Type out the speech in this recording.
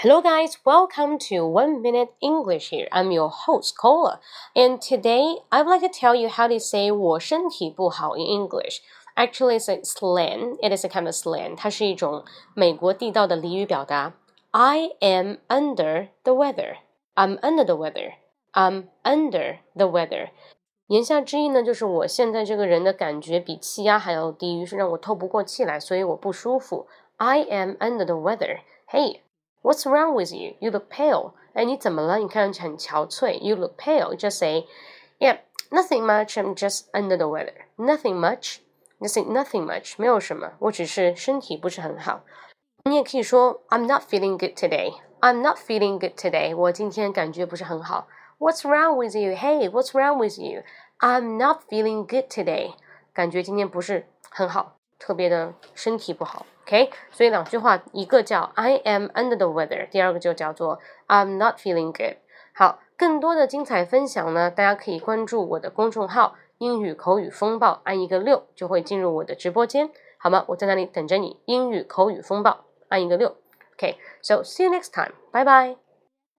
Hello, guys. Welcome to One Minute English here. I'm your host, Cola. And today, I would like to tell you how to say 我身体不好 in English. Actually, it's a slang. It is a kind of slang. 它是一种美国地道的俚语表达。I am under the weather. I'm under the weather. I'm under the weather. 言下之意呢，就是我现在这个人的感觉比气压还要低，于是让我透不过气来，所以我不舒服。I am under the weather. Hey. What's wrong with you? You look pale. 哎，你怎么了？你看上去很憔悴。You look pale. Just say, yeah, nothing much. I'm just under the weather. Nothing much. Just say nothing much. 没有什么，我只是身体不是很好。你也可以说 I'm not feeling good today. I'm not feeling good today. 我今天感觉不是很好。What's wrong with you? Hey, what's wrong with you? I'm not feeling good today. 感觉今天不是很好， 特别的身体不好。OK，所以两句话，一个叫 I am under the weather，第二个就叫做 I'm not feeling good。好，更多的精彩分享呢，大家可以关注我的公众号“英语口语风暴”，按一个六就会进入我的直播间，好吗？我在那里等着你。英语口语风暴，按一个六。OK，so see you next time，拜拜。